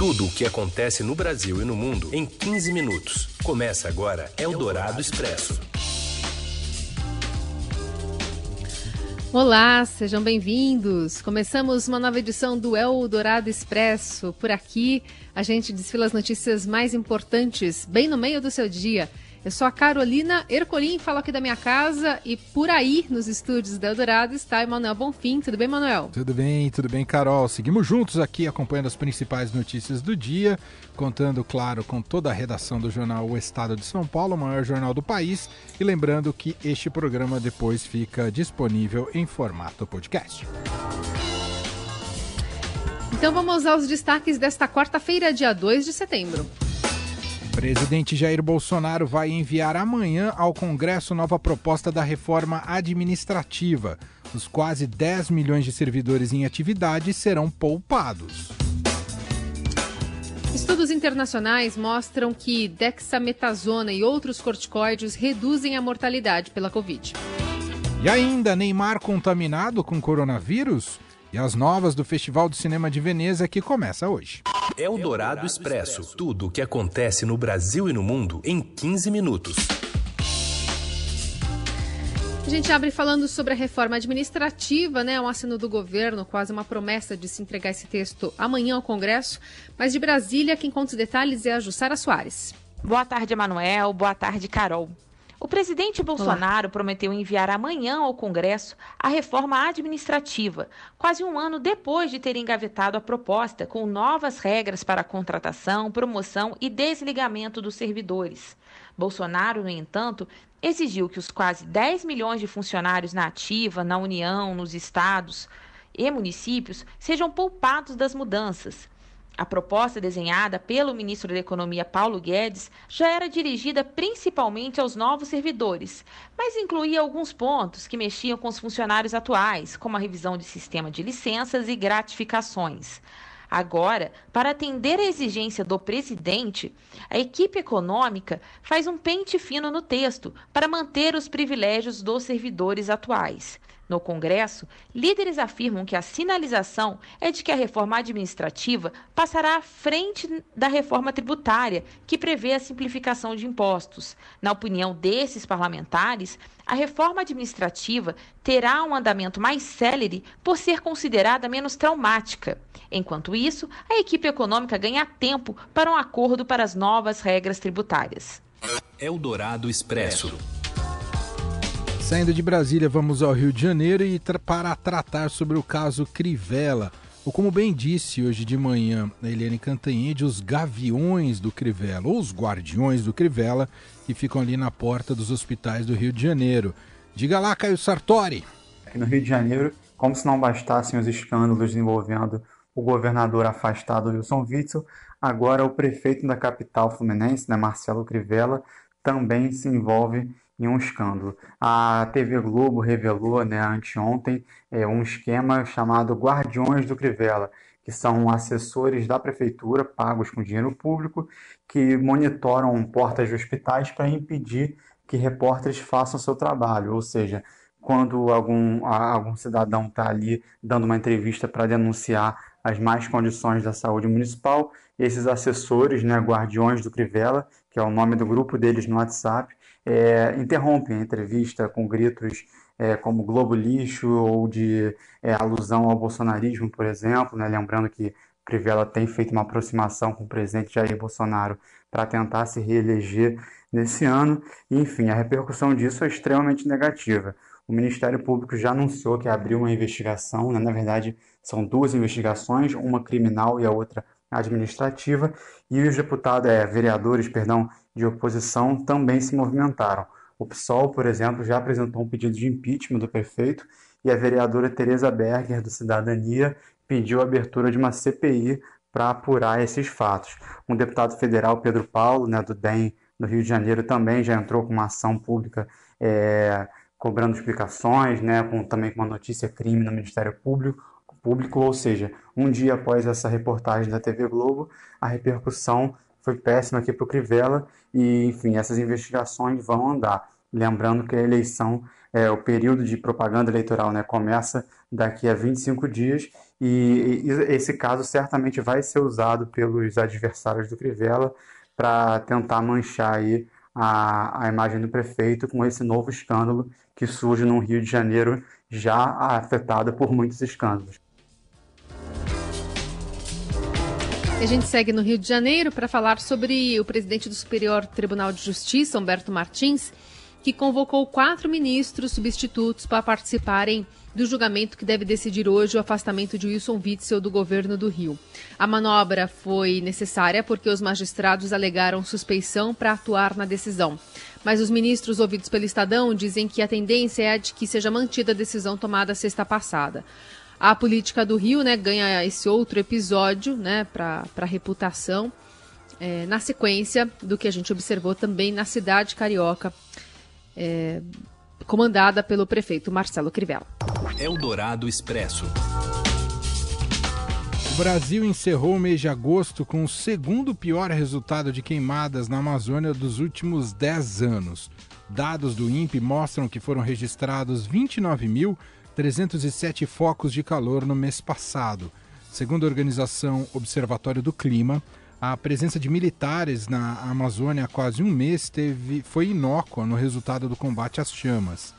Tudo o que acontece no Brasil e no mundo em 15 minutos. Começa agora Eldorado Expresso. Olá, sejam bem-vindos. Começamos uma nova edição do Eldorado Expresso. Por aqui, a gente desfila as notícias mais importantes, bem no meio do seu dia. Eu sou a Carolina Ercolim, falo aqui da minha casa e por aí, nos estúdios da Eldorado, está Emanuel Bonfim. Tudo bem, Manuel? Tudo bem, tudo bem, Carol. Seguimos juntos aqui acompanhando as principais notícias do dia, contando, claro, com toda a redação do jornal O Estado de São Paulo, o maior jornal do país. E lembrando que este programa depois fica disponível em formato podcast. Então vamos aos destaques desta quarta-feira, dia 2 de setembro. Presidente Jair Bolsonaro vai enviar amanhã ao Congresso nova proposta da reforma administrativa. Os quase 10 milhões de servidores em atividade serão poupados. Estudos internacionais mostram que dexametasona e outros corticoides reduzem a mortalidade pela Covid. E ainda, Neymar contaminado com coronavírus? E as novas do Festival do Cinema de Veneza que começa hoje. É o Dourado Expresso. Tudo o que acontece no Brasil e no mundo em 15 minutos. A gente abre falando sobre a reforma administrativa, né? Um assino do governo, quase uma promessa de se entregar esse texto amanhã ao Congresso. Mas de Brasília, quem conta os detalhes é a Jussara Soares. Boa tarde, Emanuel. Boa tarde, Carol. O presidente Bolsonaro Olá. prometeu enviar amanhã ao Congresso a reforma administrativa, quase um ano depois de ter engavetado a proposta com novas regras para a contratação, promoção e desligamento dos servidores. Bolsonaro, no entanto, exigiu que os quase 10 milhões de funcionários na ativa, na União, nos estados e municípios sejam poupados das mudanças a proposta desenhada pelo ministro da Economia Paulo Guedes já era dirigida principalmente aos novos servidores, mas incluía alguns pontos que mexiam com os funcionários atuais, como a revisão de sistema de licenças e gratificações. Agora, para atender a exigência do presidente, a equipe econômica faz um pente fino no texto para manter os privilégios dos servidores atuais. No Congresso, líderes afirmam que a sinalização é de que a reforma administrativa passará à frente da reforma tributária, que prevê a simplificação de impostos. Na opinião desses parlamentares, a reforma administrativa terá um andamento mais célere por ser considerada menos traumática. Enquanto isso, a equipe econômica ganha tempo para um acordo para as novas regras tributárias. Eldorado Expresso. Saindo de Brasília, vamos ao Rio de Janeiro e tra para tratar sobre o caso Crivella. Ou como bem disse hoje de manhã a Eliane Cantanhede, os gaviões do Crivella, ou os guardiões do Crivella, que ficam ali na porta dos hospitais do Rio de Janeiro. Diga lá, Caio Sartori. Aqui no Rio de Janeiro, como se não bastassem os escândalos envolvendo o governador afastado Wilson Witzel, agora o prefeito da capital fluminense, né, Marcelo Crivella, também se envolve em um escândalo. A TV Globo revelou né, anteontem é, um esquema chamado Guardiões do Crivella, que são assessores da prefeitura, pagos com dinheiro público, que monitoram portas de hospitais para impedir que repórteres façam seu trabalho, ou seja, quando algum, algum cidadão está ali dando uma entrevista para denunciar as más condições da saúde municipal, esses assessores, né, guardiões do Crivella, que é o nome do grupo deles no WhatsApp, é, interrompem a entrevista com gritos é, como Globo Lixo ou de é, alusão ao bolsonarismo, por exemplo, né? lembrando que Crivella tem feito uma aproximação com o presidente Jair Bolsonaro para tentar se reeleger nesse ano. Enfim, a repercussão disso é extremamente negativa. O Ministério Público já anunciou que abriu uma investigação, né? na verdade, são duas investigações, uma criminal e a outra administrativa, e os deputados, é, vereadores, perdão, de oposição também se movimentaram. O PSOL, por exemplo, já apresentou um pedido de impeachment do prefeito e a vereadora Tereza Berger, do Cidadania, pediu a abertura de uma CPI para apurar esses fatos. Um deputado federal, Pedro Paulo, né, do DEM do Rio de Janeiro, também já entrou com uma ação pública é, cobrando explicações, né, com, também com uma notícia crime no Ministério Público público, ou seja, um dia após essa reportagem da TV Globo, a repercussão foi péssima aqui para o Crivella e, enfim, essas investigações vão andar. Lembrando que a eleição é, o período de propaganda eleitoral né, começa daqui a 25 dias e, e esse caso certamente vai ser usado pelos adversários do Crivella para tentar manchar aí a, a imagem do prefeito com esse novo escândalo que surge no Rio de Janeiro já afetado por muitos escândalos. A gente segue no Rio de Janeiro para falar sobre o presidente do Superior Tribunal de Justiça, Humberto Martins, que convocou quatro ministros substitutos para participarem do julgamento que deve decidir hoje o afastamento de Wilson Witzel do governo do Rio. A manobra foi necessária porque os magistrados alegaram suspeição para atuar na decisão. Mas os ministros ouvidos pelo Estadão dizem que a tendência é a de que seja mantida a decisão tomada sexta passada. A política do Rio né, ganha esse outro episódio né, para a reputação, é, na sequência do que a gente observou também na cidade carioca. É, comandada pelo prefeito Marcelo Crivella. Eldorado Expresso. O Brasil encerrou o mês de agosto com o segundo pior resultado de queimadas na Amazônia dos últimos 10 anos. Dados do INPE mostram que foram registrados 29.307 focos de calor no mês passado. Segundo a organização Observatório do Clima, a presença de militares na Amazônia há quase um mês teve, foi inócua no resultado do combate às chamas.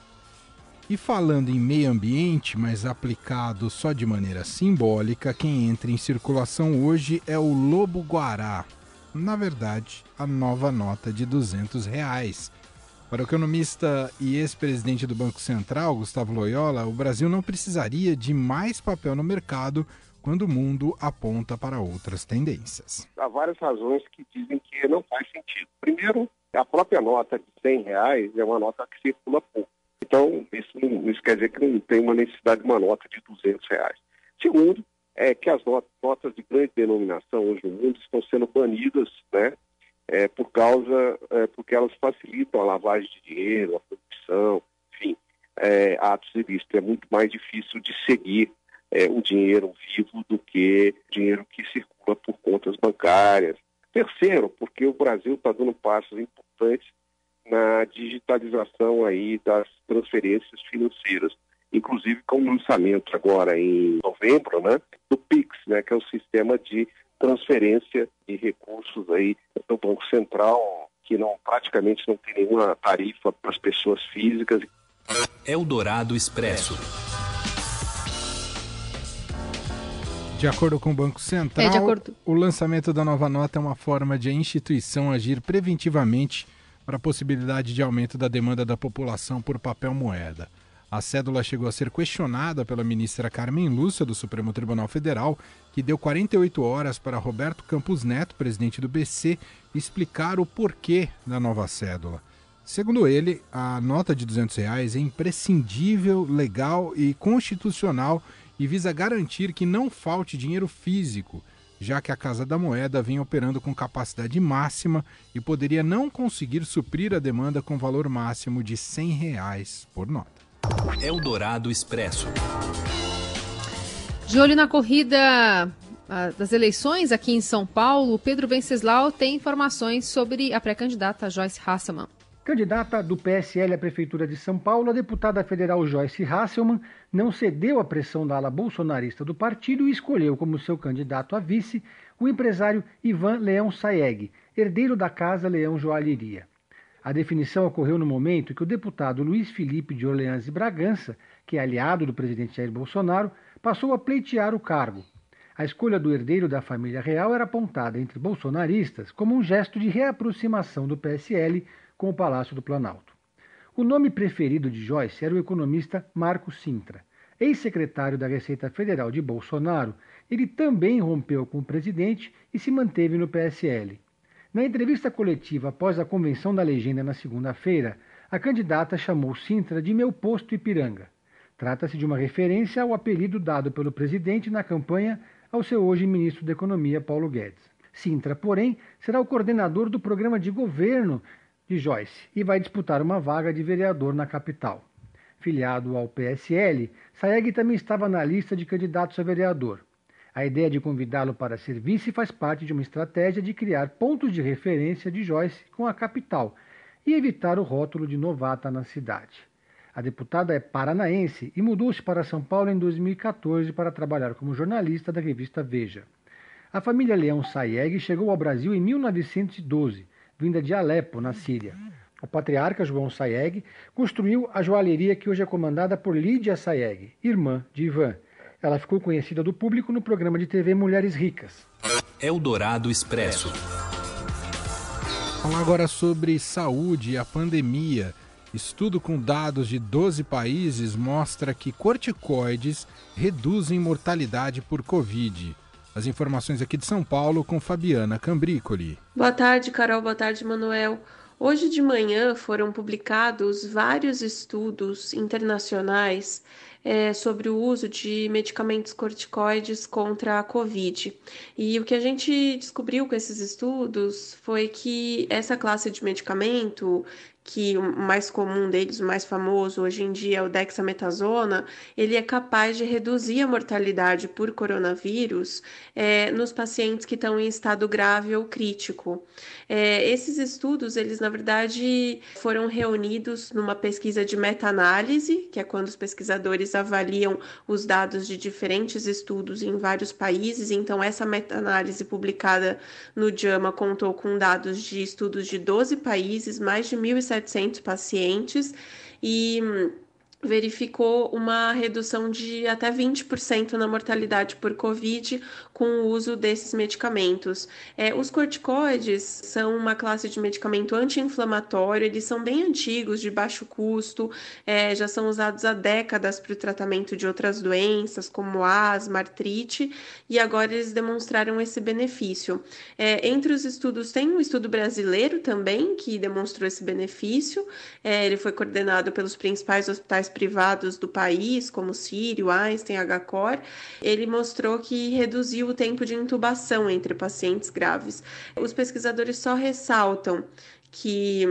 E falando em meio ambiente, mas aplicado só de maneira simbólica, quem entra em circulação hoje é o Lobo Guará. Na verdade, a nova nota de 200 reais. Para o economista e ex-presidente do Banco Central, Gustavo Loyola, o Brasil não precisaria de mais papel no mercado quando o mundo aponta para outras tendências. Há várias razões que dizem que não faz sentido. Primeiro, a própria nota de 100 reais é uma nota que circula pouco. Então, isso, isso quer dizer que não tem uma necessidade de uma nota de 200 reais. Segundo, é que as notas de grande denominação hoje no mundo estão sendo banidas, né, é, por causa, é, porque elas facilitam a lavagem de dinheiro, a corrupção, enfim, é, atos ilícitos. É muito mais difícil de seguir é, o dinheiro vivo do que dinheiro que circula por contas bancárias. Terceiro, porque o Brasil está dando passos importantes na digitalização aí das transferências financeiras, inclusive com o lançamento agora em novembro, né, do Pix, né, que é o sistema de transferência de recursos aí do Banco Central, que não praticamente não tem nenhuma tarifa para as pessoas físicas. Eldorado Expresso. De acordo com o Banco Central, é, acordo... o lançamento da nova nota é uma forma de a instituição agir preventivamente para a possibilidade de aumento da demanda da população por papel moeda. A cédula chegou a ser questionada pela ministra Carmen Lúcia, do Supremo Tribunal Federal, que deu 48 horas para Roberto Campos Neto, presidente do BC, explicar o porquê da nova cédula. Segundo ele, a nota de 200 reais é imprescindível, legal e constitucional e visa garantir que não falte dinheiro físico, já que a Casa da Moeda vem operando com capacidade máxima e poderia não conseguir suprir a demanda com valor máximo de 100 reais por nota. Eldorado Expresso. De olho na corrida das eleições aqui em São Paulo, Pedro Venceslau tem informações sobre a pré-candidata Joyce Hasselmann. Candidata do PSL à Prefeitura de São Paulo, a deputada federal Joyce Hasselmann não cedeu à pressão da ala bolsonarista do partido e escolheu como seu candidato a vice o empresário Ivan Leão Saeg, herdeiro da Casa Leão Joalheria. A definição ocorreu no momento que o deputado Luiz Felipe de Orleans e Bragança, que é aliado do presidente Jair Bolsonaro, passou a pleitear o cargo. A escolha do herdeiro da família real era apontada entre bolsonaristas como um gesto de reaproximação do PSL com o Palácio do Planalto. O nome preferido de Joyce era o economista Marco Sintra. Ex-secretário da Receita Federal de Bolsonaro, ele também rompeu com o presidente e se manteve no PSL. Na entrevista coletiva após a convenção da legenda na segunda-feira, a candidata chamou Sintra de meu posto Ipiranga. Trata-se de uma referência ao apelido dado pelo presidente na campanha ao seu hoje ministro da Economia, Paulo Guedes. Sintra, porém, será o coordenador do programa de governo de Joyce e vai disputar uma vaga de vereador na capital. Filiado ao PSL, Saeg também estava na lista de candidatos a vereador. A ideia de convidá-lo para ser vice faz parte de uma estratégia de criar pontos de referência de Joyce com a capital e evitar o rótulo de novata na cidade. A deputada é paranaense e mudou-se para São Paulo em 2014 para trabalhar como jornalista da revista Veja. A família Leão Sayeg chegou ao Brasil em 1912, vinda de Alepo, na Síria. O patriarca João Sayeg construiu a joalheria que hoje é comandada por Lídia Sayeg, irmã de Ivan. Ela ficou conhecida do público no programa de TV Mulheres Ricas. Eldorado Expresso. Falar agora sobre saúde e a pandemia. Estudo com dados de 12 países mostra que corticoides reduzem mortalidade por Covid. As informações aqui de São Paulo com Fabiana Cambrícoli. Boa tarde, Carol. Boa tarde, Manuel. Hoje de manhã foram publicados vários estudos internacionais é, sobre o uso de medicamentos corticoides contra a Covid. E o que a gente descobriu com esses estudos foi que essa classe de medicamento que o mais comum deles, o mais famoso hoje em dia é o dexametasona, ele é capaz de reduzir a mortalidade por coronavírus é, nos pacientes que estão em estado grave ou crítico. É, esses estudos, eles na verdade foram reunidos numa pesquisa de meta-análise, que é quando os pesquisadores avaliam os dados de diferentes estudos em vários países. Então, essa meta-análise publicada no JAMA contou com dados de estudos de 12 países, mais de 1.700 1.700 pacientes e verificou uma redução de até 20% na mortalidade por Covid com o uso desses medicamentos. É, os corticoides são uma classe de medicamento anti-inflamatório, eles são bem antigos, de baixo custo, é, já são usados há décadas para o tratamento de outras doenças, como asma, artrite, e agora eles demonstraram esse benefício. É, entre os estudos, tem um estudo brasileiro também que demonstrou esse benefício, é, ele foi coordenado pelos principais hospitais privados do país, como Sírio, Einstein, HCOR, ele mostrou que reduziu o tempo de intubação entre pacientes graves. Os pesquisadores só ressaltam que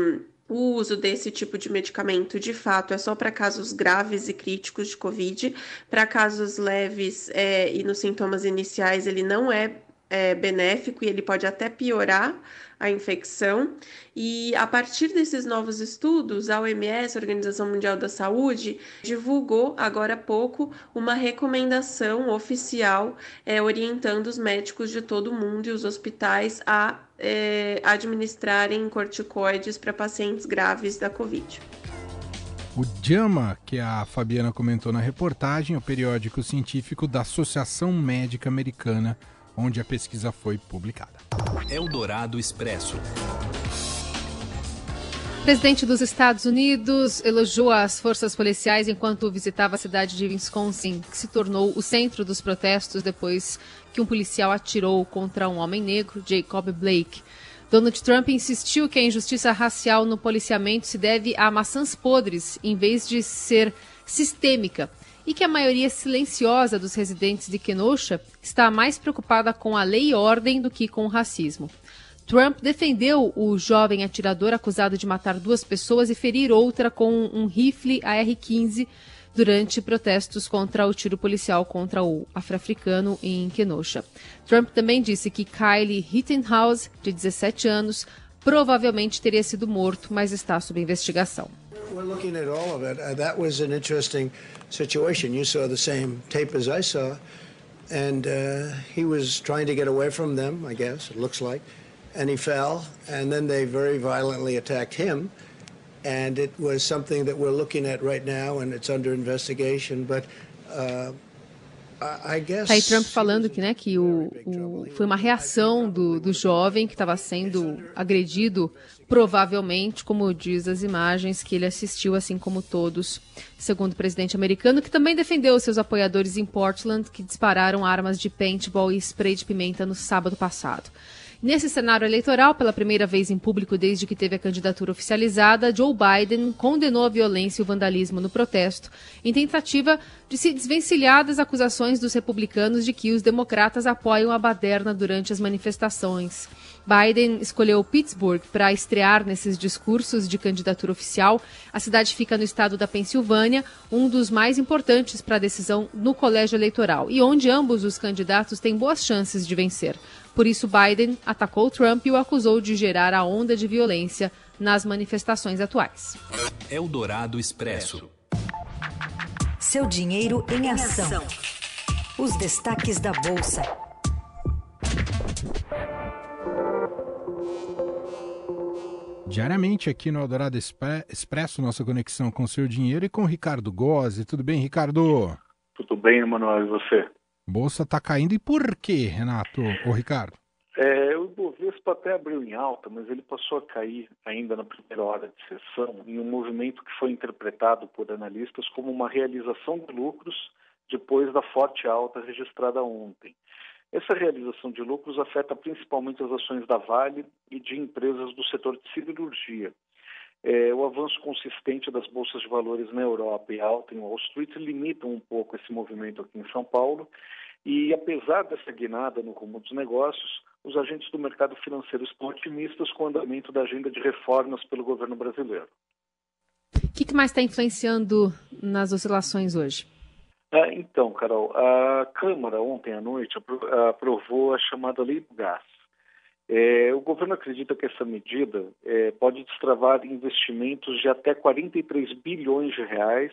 o uso desse tipo de medicamento, de fato, é só para casos graves e críticos de Covid. Para casos leves é, e nos sintomas iniciais, ele não é é, benéfico e ele pode até piorar a infecção. E a partir desses novos estudos, a OMS, a Organização Mundial da Saúde, divulgou agora há pouco uma recomendação oficial é, orientando os médicos de todo o mundo e os hospitais a é, administrarem corticoides para pacientes graves da Covid. O JAMA, que a Fabiana comentou na reportagem, é o periódico científico da Associação Médica Americana onde a pesquisa foi publicada. Eldorado Expresso. O presidente dos Estados Unidos elogiou as forças policiais enquanto visitava a cidade de Wisconsin, que se tornou o centro dos protestos depois que um policial atirou contra um homem negro, Jacob Blake. Donald Trump insistiu que a injustiça racial no policiamento se deve a maçãs podres, em vez de ser sistêmica e que a maioria silenciosa dos residentes de Kenosha está mais preocupada com a lei e ordem do que com o racismo. Trump defendeu o jovem atirador acusado de matar duas pessoas e ferir outra com um rifle AR-15 durante protestos contra o tiro policial contra o afro-africano em Kenosha. Trump também disse que Kylie Rittenhouse, de 17 anos, provavelmente teria sido morto, mas está sob investigação. We're looking at all of it. Uh, that was an interesting situation. You saw the same tape as I saw. And uh, he was trying to get away from them, I guess, it looks like. And he fell. And then they very violently attacked him. And it was something that we're looking at right now, and it's under investigation. But uh, Tá aí Trump falando que, né, que o, o foi uma reação do, do jovem que estava sendo agredido, provavelmente, como diz as imagens, que ele assistiu, assim como todos, segundo o presidente americano, que também defendeu seus apoiadores em Portland, que dispararam armas de paintball e spray de pimenta no sábado passado. Nesse cenário eleitoral, pela primeira vez em público desde que teve a candidatura oficializada, Joe Biden condenou a violência e o vandalismo no protesto, em tentativa de se desvencilhar das acusações dos republicanos de que os democratas apoiam a baderna durante as manifestações. Biden escolheu Pittsburgh para estrear nesses discursos de candidatura oficial. A cidade fica no estado da Pensilvânia, um dos mais importantes para a decisão no colégio eleitoral, e onde ambos os candidatos têm boas chances de vencer. Por isso, Biden atacou Trump e o acusou de gerar a onda de violência nas manifestações atuais. Eldorado Expresso. Seu dinheiro em ação. Os destaques da Bolsa. Diariamente aqui no Eldorado Expresso, nossa conexão com o seu dinheiro e com o Ricardo Gozzi. Tudo bem, Ricardo? Tudo bem, Emanuel, e você? Bolsa está caindo e por quê, Renato ou Ricardo? É, o Ibovespa até abriu em alta, mas ele passou a cair ainda na primeira hora de sessão em um movimento que foi interpretado por analistas como uma realização de lucros depois da forte alta registrada ontem. Essa realização de lucros afeta principalmente as ações da Vale e de empresas do setor de siderurgia. É, o avanço consistente das bolsas de valores na Europa e alta em Wall Street limitam um pouco esse movimento aqui em São Paulo. E apesar dessa guinada no rumo dos negócios, os agentes do mercado financeiro estão otimistas com o andamento da agenda de reformas pelo governo brasileiro. O que, que mais está influenciando nas oscilações hoje? Ah, então, Carol, a Câmara ontem à noite aprovou a chamada Lei do Gás. É, o governo acredita que essa medida é, pode destravar investimentos de até 43 bilhões de reais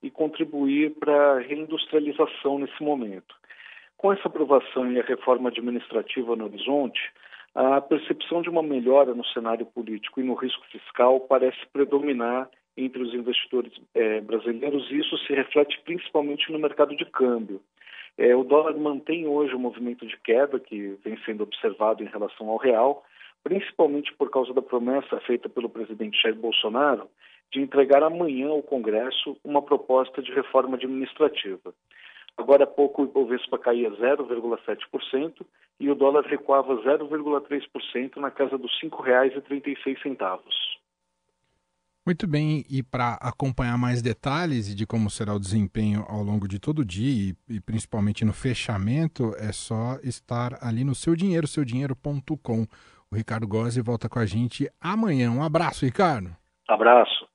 e contribuir para a reindustrialização nesse momento. Com essa aprovação e a reforma administrativa no horizonte, a percepção de uma melhora no cenário político e no risco fiscal parece predominar entre os investidores é, brasileiros, e isso se reflete principalmente no mercado de câmbio. É, o dólar mantém hoje o movimento de queda que vem sendo observado em relação ao real, principalmente por causa da promessa feita pelo presidente Jair Bolsonaro de entregar amanhã ao Congresso uma proposta de reforma administrativa. Agora há pouco o Ibovespa caía 0,7% e o dólar recuava 0,3% na casa dos R$ 5,36. Muito bem, e para acompanhar mais detalhes de como será o desempenho ao longo de todo o dia e, e, principalmente no fechamento, é só estar ali no seu dinheiro, seudinheiro.com. O Ricardo Gozzi volta com a gente amanhã. Um abraço, Ricardo. Abraço.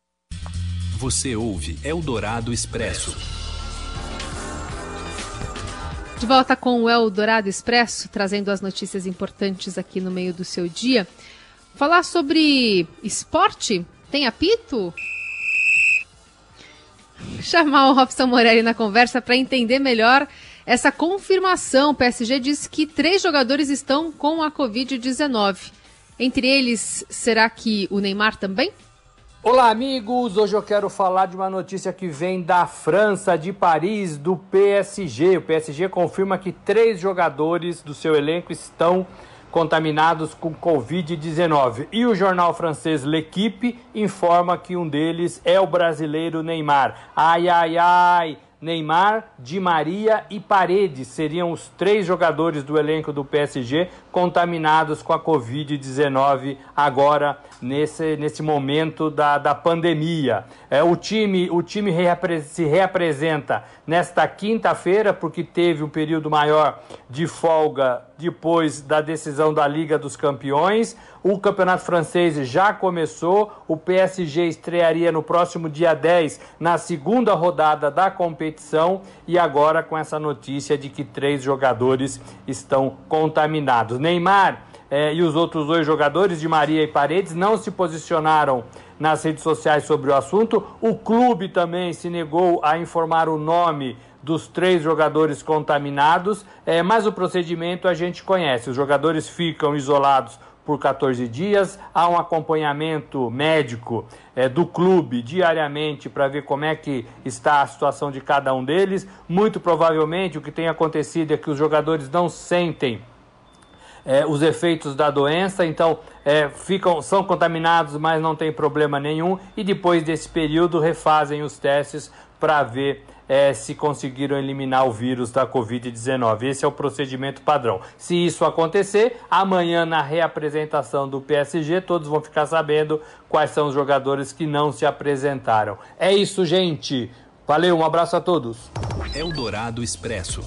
Você ouve Eldorado Expresso. De volta com o Eldorado Expresso, trazendo as notícias importantes aqui no meio do seu dia. Falar sobre esporte tem apito? Chamar o Robson Morelli na conversa para entender melhor essa confirmação. O PSG diz que três jogadores estão com a Covid-19. Entre eles, será que o Neymar também? Olá, amigos! Hoje eu quero falar de uma notícia que vem da França, de Paris, do PSG. O PSG confirma que três jogadores do seu elenco estão contaminados com Covid-19. E o jornal francês L'Equipe informa que um deles é o brasileiro Neymar. Ai, ai, ai! Neymar, Di Maria e Paredes seriam os três jogadores do elenco do PSG contaminados com a Covid-19 agora nesse, nesse momento da, da pandemia. É, o time, o time reapre se reapresenta nesta quinta-feira, porque teve um período maior de folga depois da decisão da Liga dos Campeões. O campeonato francês já começou. O PSG estrearia no próximo dia 10, na segunda rodada da competição. E agora com essa notícia de que três jogadores estão contaminados. Neymar eh, e os outros dois jogadores, de Maria e Paredes, não se posicionaram nas redes sociais sobre o assunto. O clube também se negou a informar o nome dos três jogadores contaminados, eh, mas o procedimento a gente conhece. Os jogadores ficam isolados por 14 dias, há um acompanhamento médico eh, do clube diariamente para ver como é que está a situação de cada um deles. Muito provavelmente o que tem acontecido é que os jogadores não sentem é, os efeitos da doença, então é, ficam, são contaminados, mas não tem problema nenhum, e depois desse período refazem os testes para ver é, se conseguiram eliminar o vírus da Covid-19. Esse é o procedimento padrão. Se isso acontecer, amanhã na reapresentação do PSG, todos vão ficar sabendo quais são os jogadores que não se apresentaram. É isso, gente. Valeu, um abraço a todos. Eldorado Expresso.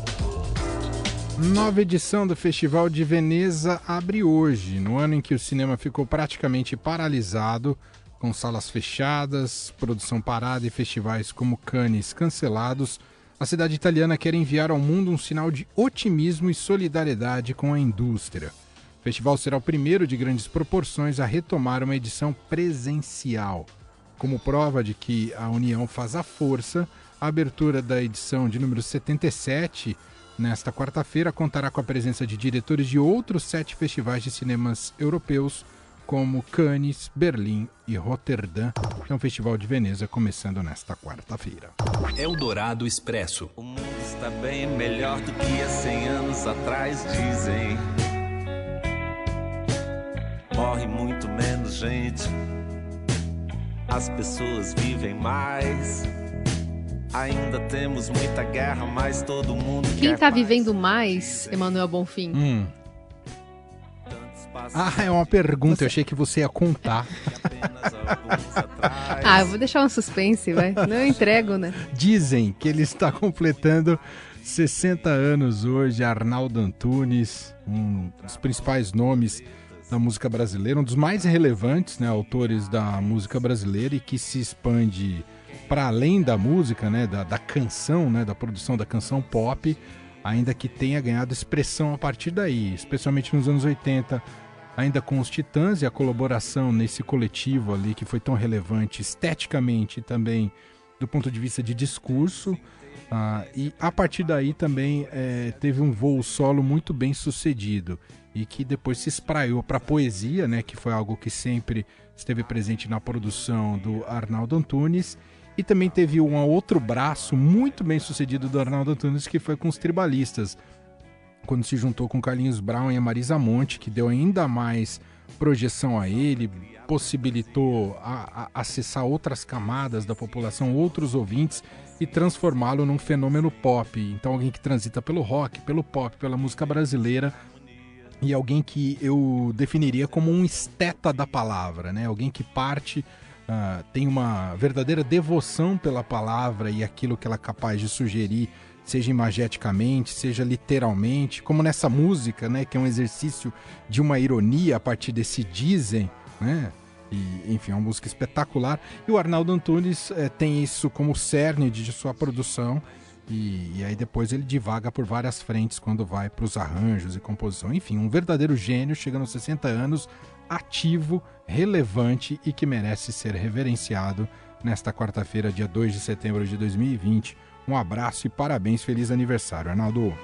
Nova edição do Festival de Veneza abre hoje, no ano em que o cinema ficou praticamente paralisado, com salas fechadas, produção parada e festivais como Cannes cancelados. A cidade italiana quer enviar ao mundo um sinal de otimismo e solidariedade com a indústria. O festival será o primeiro de grandes proporções a retomar uma edição presencial. Como prova de que a união faz a força, A abertura da edição de número 77, nesta quarta-feira, contará com a presença de diretores de outros sete festivais de cinemas europeus, como Cannes, Berlim e Roterdã. É um festival de Veneza começando nesta quarta-feira. Eldorado Expresso. O mundo está bem melhor do que há 100 anos atrás, dizem. Morre muito menos gente. As pessoas vivem mais. Ainda temos muita guerra, mas todo mundo Quem quer tá vivendo mais, Emanuel Bonfim? Hum. Ah, é uma pergunta. Eu achei que você ia contar. Ah, eu vou deixar um suspense, vai. Não eu entrego, né? Dizem que ele está completando 60 anos hoje. Arnaldo Antunes, um dos principais nomes da música brasileira, um dos mais relevantes né, autores da música brasileira e que se expande para além da música, né, da, da canção, né, da produção da canção pop, ainda que tenha ganhado expressão a partir daí, especialmente nos anos 80, ainda com os Titãs e a colaboração nesse coletivo ali que foi tão relevante esteticamente também do ponto de vista de discurso. ah, e a partir daí também eh, teve um voo solo muito bem sucedido e que depois se espraiou para a poesia, né, que foi algo que sempre esteve presente na produção do Arnaldo Antunes. E também teve um outro braço muito bem sucedido do Arnaldo Antunes, que foi com os tribalistas, quando se juntou com Carlinhos Brown e a Marisa Monte, que deu ainda mais projeção a ele, possibilitou a, a, acessar outras camadas da população, outros ouvintes e transformá-lo num fenômeno pop. Então, alguém que transita pelo rock, pelo pop, pela música brasileira e alguém que eu definiria como um esteta da palavra, né? Alguém que parte, uh, tem uma verdadeira devoção pela palavra e aquilo que ela é capaz de sugerir seja imageticamente, seja literalmente, como nessa música, né, que é um exercício de uma ironia a partir desse dizem, né? E, enfim, é uma música espetacular. E o Arnaldo Antunes é, tem isso como cerne de sua produção. E, e, aí depois ele divaga por várias frentes quando vai para os arranjos e composição. Enfim, um verdadeiro gênio, chegando aos 60 anos, ativo, relevante e que merece ser reverenciado nesta quarta-feira, dia 2 de setembro de 2020. Um abraço e parabéns, feliz aniversário, Arnaldo.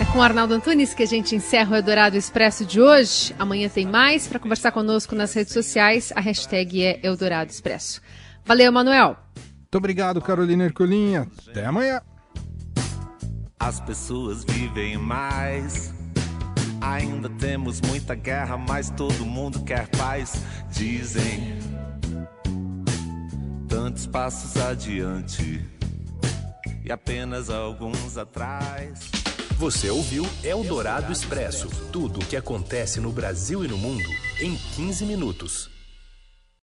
É com o Arnaldo Antunes que a gente encerra o Eldorado Expresso de hoje. Amanhã tem mais. Para conversar conosco nas redes sociais, a hashtag é Eldorado Expresso. Valeu, Manuel. Muito obrigado, Carolina Herculinha. Até amanhã. As pessoas vivem mais. Ainda temos muita guerra, mas todo mundo quer paz. Dizem tantos passos adiante e apenas alguns atrás. Você ouviu Eldorado Expresso tudo o que acontece no Brasil e no mundo em 15 minutos.